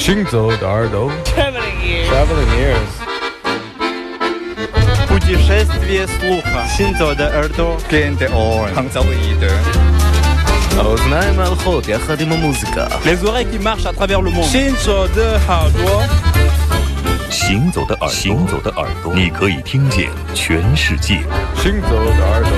行走的耳朵 Traveling ears. Traveling ears Путешествие слуха. Синзо de耳朵. Gain the oil. Hanzaoide. האוזניים ההולכות יחד עם המוזיקה. Les oreilles qui marchent à travers le monde. Shinzo de 耳朵。行走的耳朵，行走的耳朵，你可以听见全世界。行走的耳朵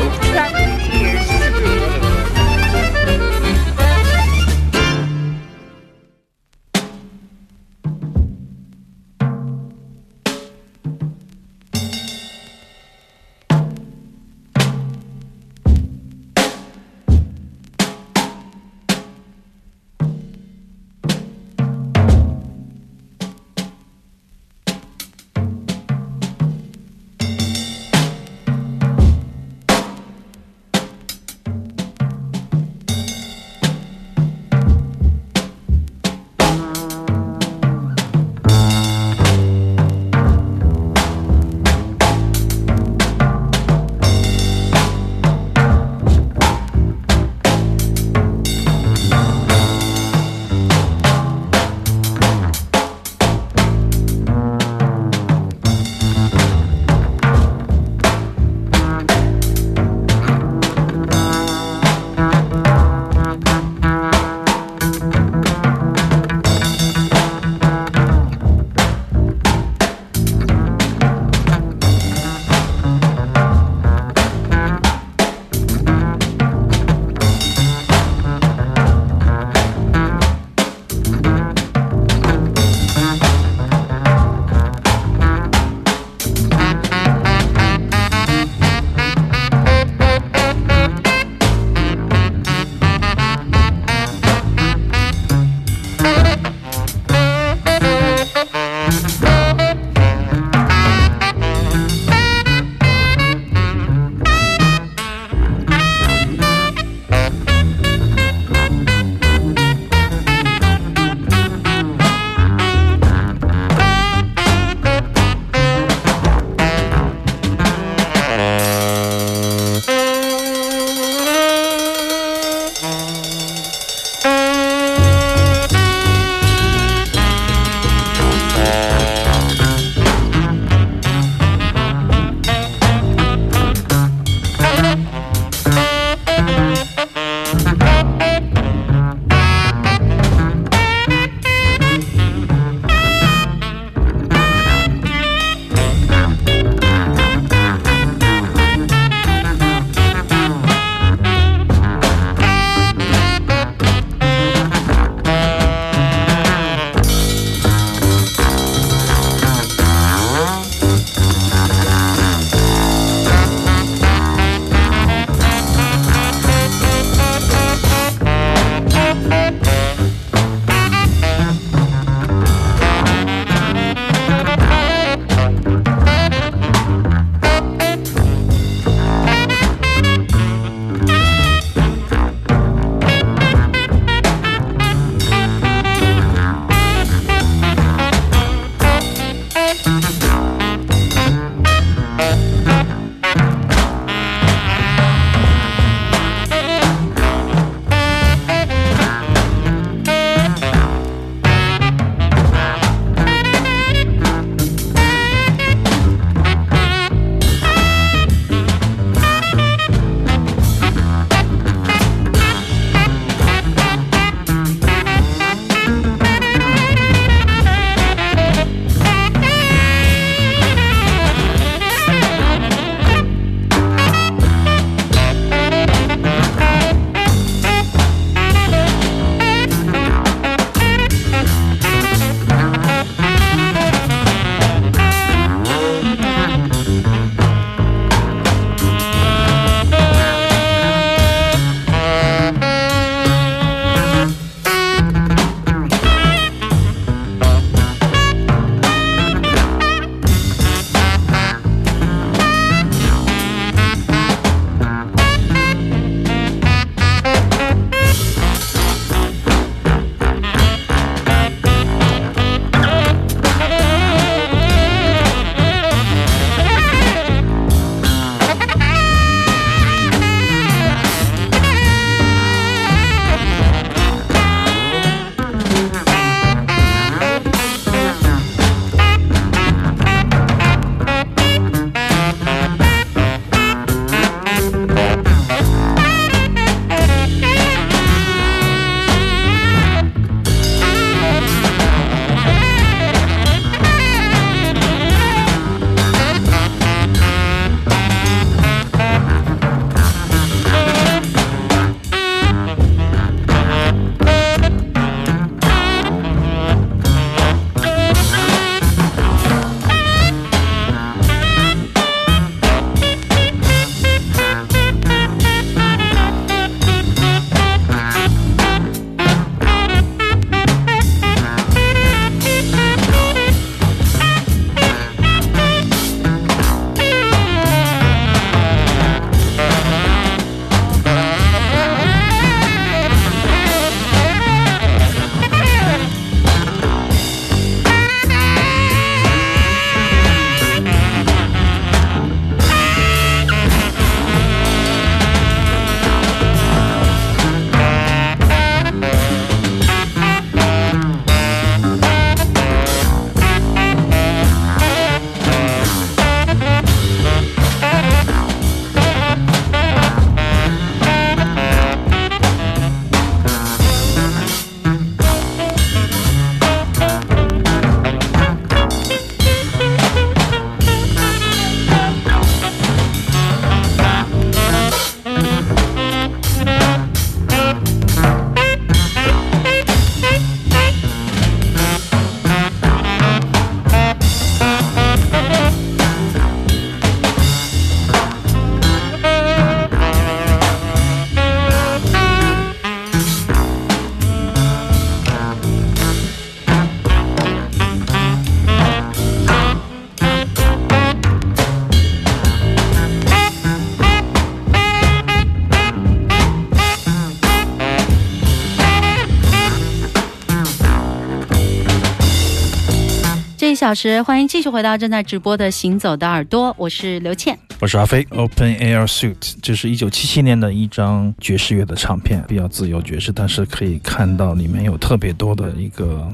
小时欢迎继续回到正在直播的行走的耳朵我是刘倩。我是阿飞 open air suit 这是一九七七年的一张爵士乐的唱片比较自由爵士但是可以看到里面有特别多的一个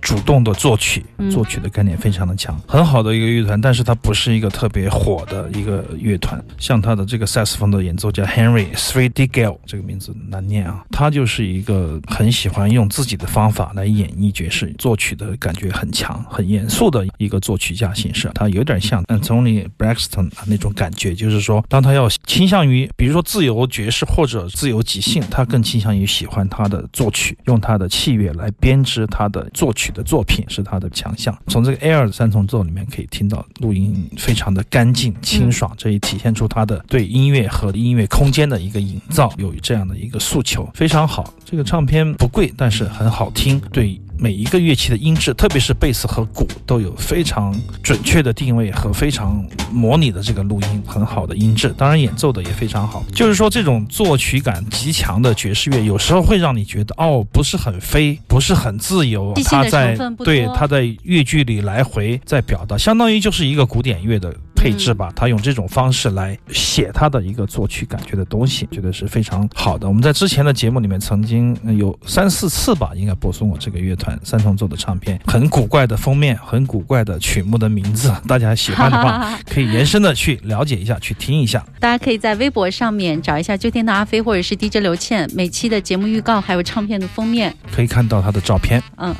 主动的作曲，作曲的概念非常的强，很好的一个乐团，但是它不是一个特别火的一个乐团。像他的这个萨斯风的演奏家 Henry s r e e d g a l e 这个名字难念啊，他就是一个很喜欢用自己的方法来演绎爵士，作曲的感觉很强，很严肃的一个作曲家形式。他有点像 Anthony Braxton 那种感觉，就是说，当他要倾向于，比如说自由爵士或者自由即兴，他更倾向于喜欢他的作曲，用他的器乐来编织他的作曲。的作品是他的强项。从这个 air 三重奏里面可以听到录音非常的干净清爽这也体现出他的对音乐和音乐空间的一个营造有这样的一个诉求非常好。这个唱片不贵但是很好听对每一个乐器的音质特别是贝斯和鼓都有非常准确的定位和非常模拟的这个录音很好的音质。当然演奏的也非常好。就是说这种作曲感极强的爵士乐有时候会让你觉得哦不是很飞不是很自由它在对它在乐句里来回在表达相当于就是一个古典乐的配置吧，他用这种方式来写他的一个作曲感觉的东西，觉得是非常好的。我们在之前的节目里面曾经有三四次吧，应该播送过这个乐团三重奏的唱片，很古怪的封面，很古怪的曲目的名字，大家喜欢的话 可以延伸的去了解一下，去听一下。大家可以在微博上面找一下旧天的阿飞或者是 DJ 刘倩，每期的节目预告还有唱片的封面，可以看到他的照片。嗯。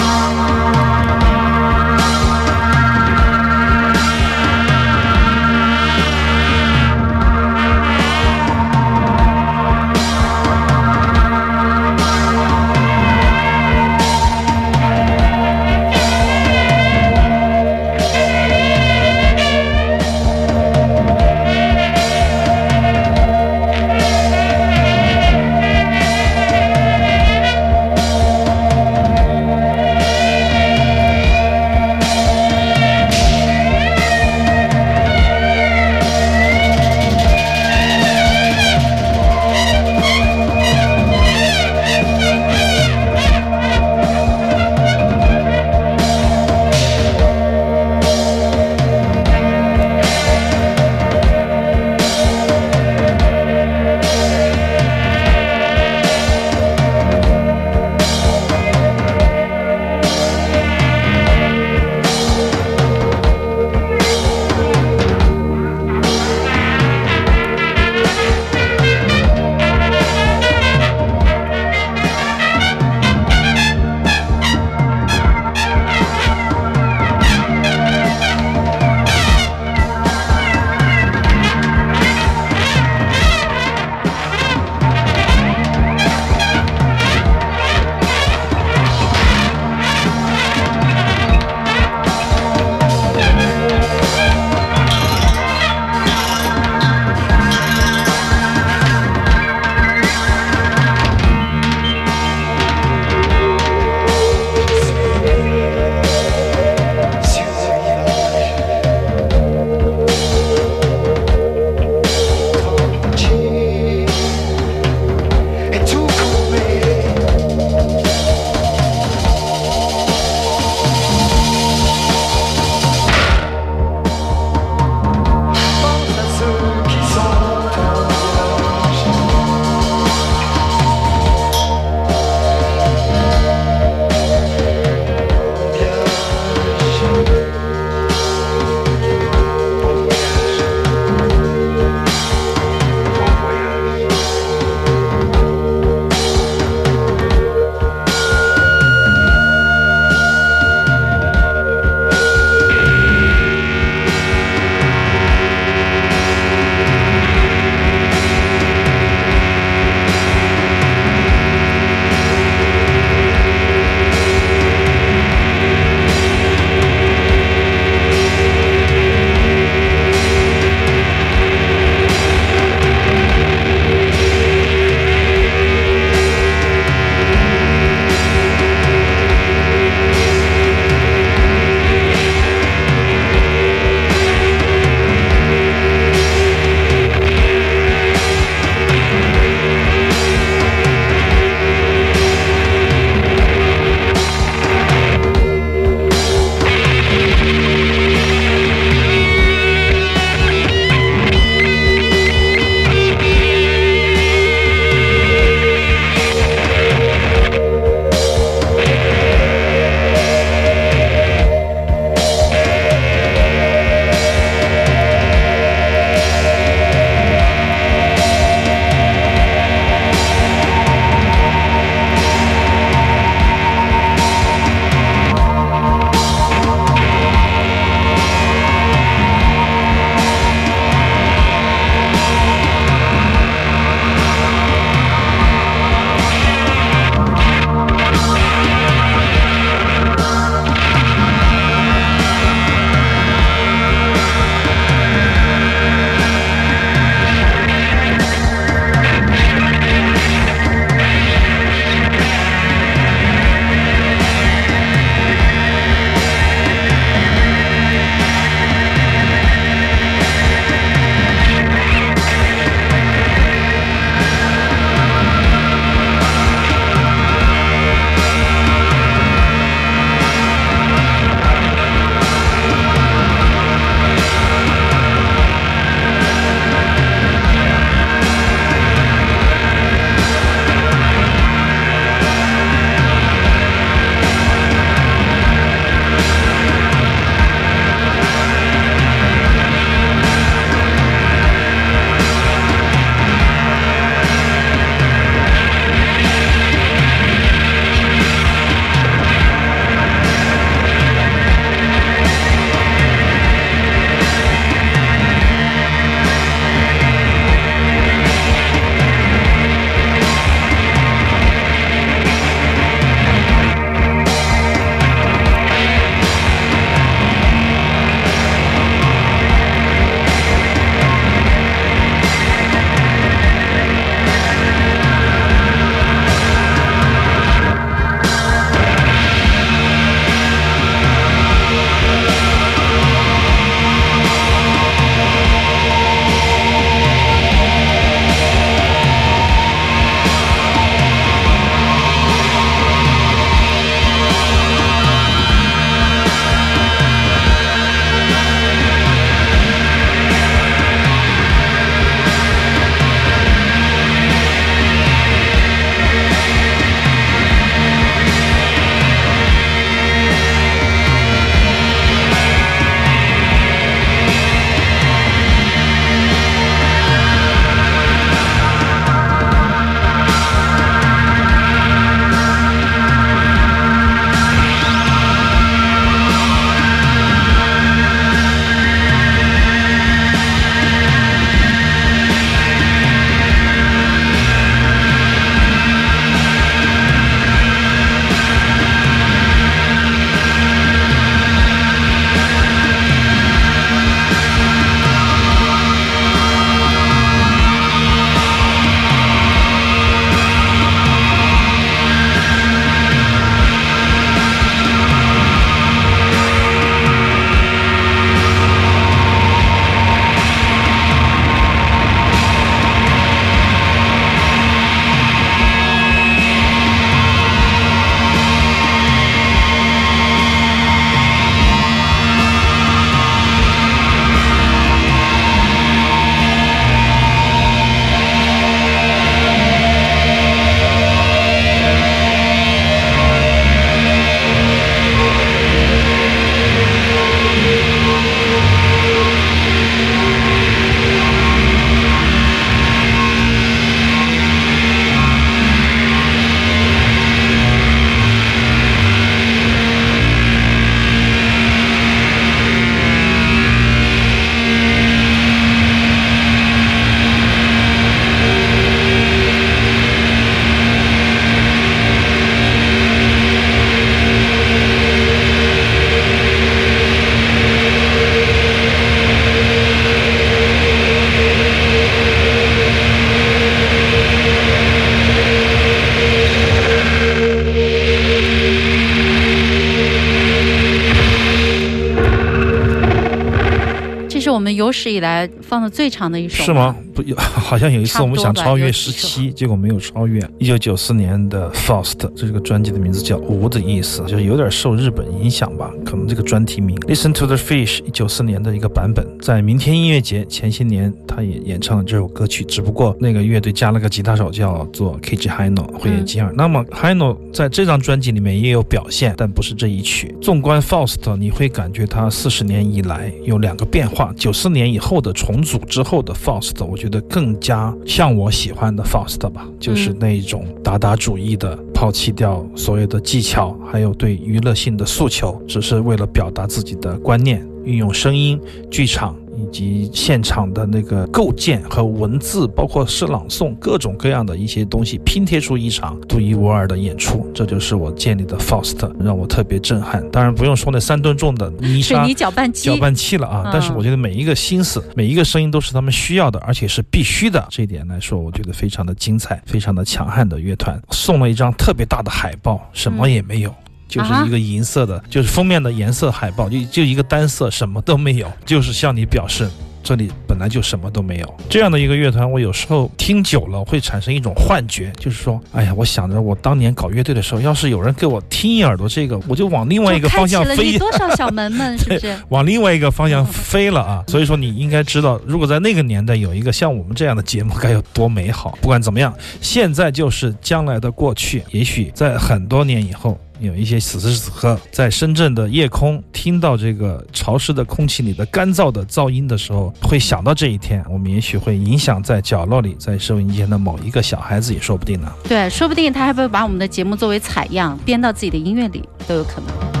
有史以来放的最长的一首。是吗？？不，有 好像有一次我们想超越十七，结果没有超越。一九九四年的 Faust，这个专辑的名字叫“无”的意思，就是有点受日本影响吧。可能这个专题名 “Listen to the Fish”，九四年的一个版本，在明天音乐节前些年，他也演唱了这首歌曲，只不过那个乐队加了个吉他手叫做 K.G. Hino 灰野吉尔。那么 Hino 在这张专辑里面也有表现，但不是这一曲。纵观 Faust，你会感觉他四十年以来有两个变化。九四年以后的重组之后的 Faust，我觉得更加像我喜欢的 Faust 吧，就是那一种达达主义的，抛弃掉所有的技巧，还有对娱乐性的诉求，只是为了表达自己的观念，运用声音、剧场。以及现场的那个构建和文字，包括诗朗诵，各种各样的一些东西拼贴出一场独一无二的演出，这就是我建立的 Faust，让我特别震撼。当然不用说那三吨重的泥沙水泥搅拌机。搅拌器了啊！嗯但是我觉得每一个心思、每一个声音都是他们需要的，而且是必须的。这一点来说，我觉得非常的精彩，非常的强悍的乐团。送了一张特别大的海报，什么也没有。就是一个银色的，就是封面的颜色海报，就就一个单色，什么都没有，就是向你表示这里本来就什么都没有。这样的一个乐团，我有时候听久了会产生一种幻觉，就是说，哎呀，我想着我当年搞乐队的时候，要是有人给我听一耳朵这个，我就往另外一个方向飞了。多少小门们，是不是？往另外一个方向飞了啊！所以说你应该知道，如果在那个年代有一个像我们这样的节目，该有多美好。不管怎么样，现在就是将来的过去。也许在很多年以后，有一些此时此刻在深圳的夜空听到这个潮湿的空气里的干燥的噪音的时候，会想到这一天。我们也许会影响在角落里，在收音机前的某一个小孩子，也说不定呢。对，说不定他还会把我们的节目作为采样编到自己的音乐里，都有可能。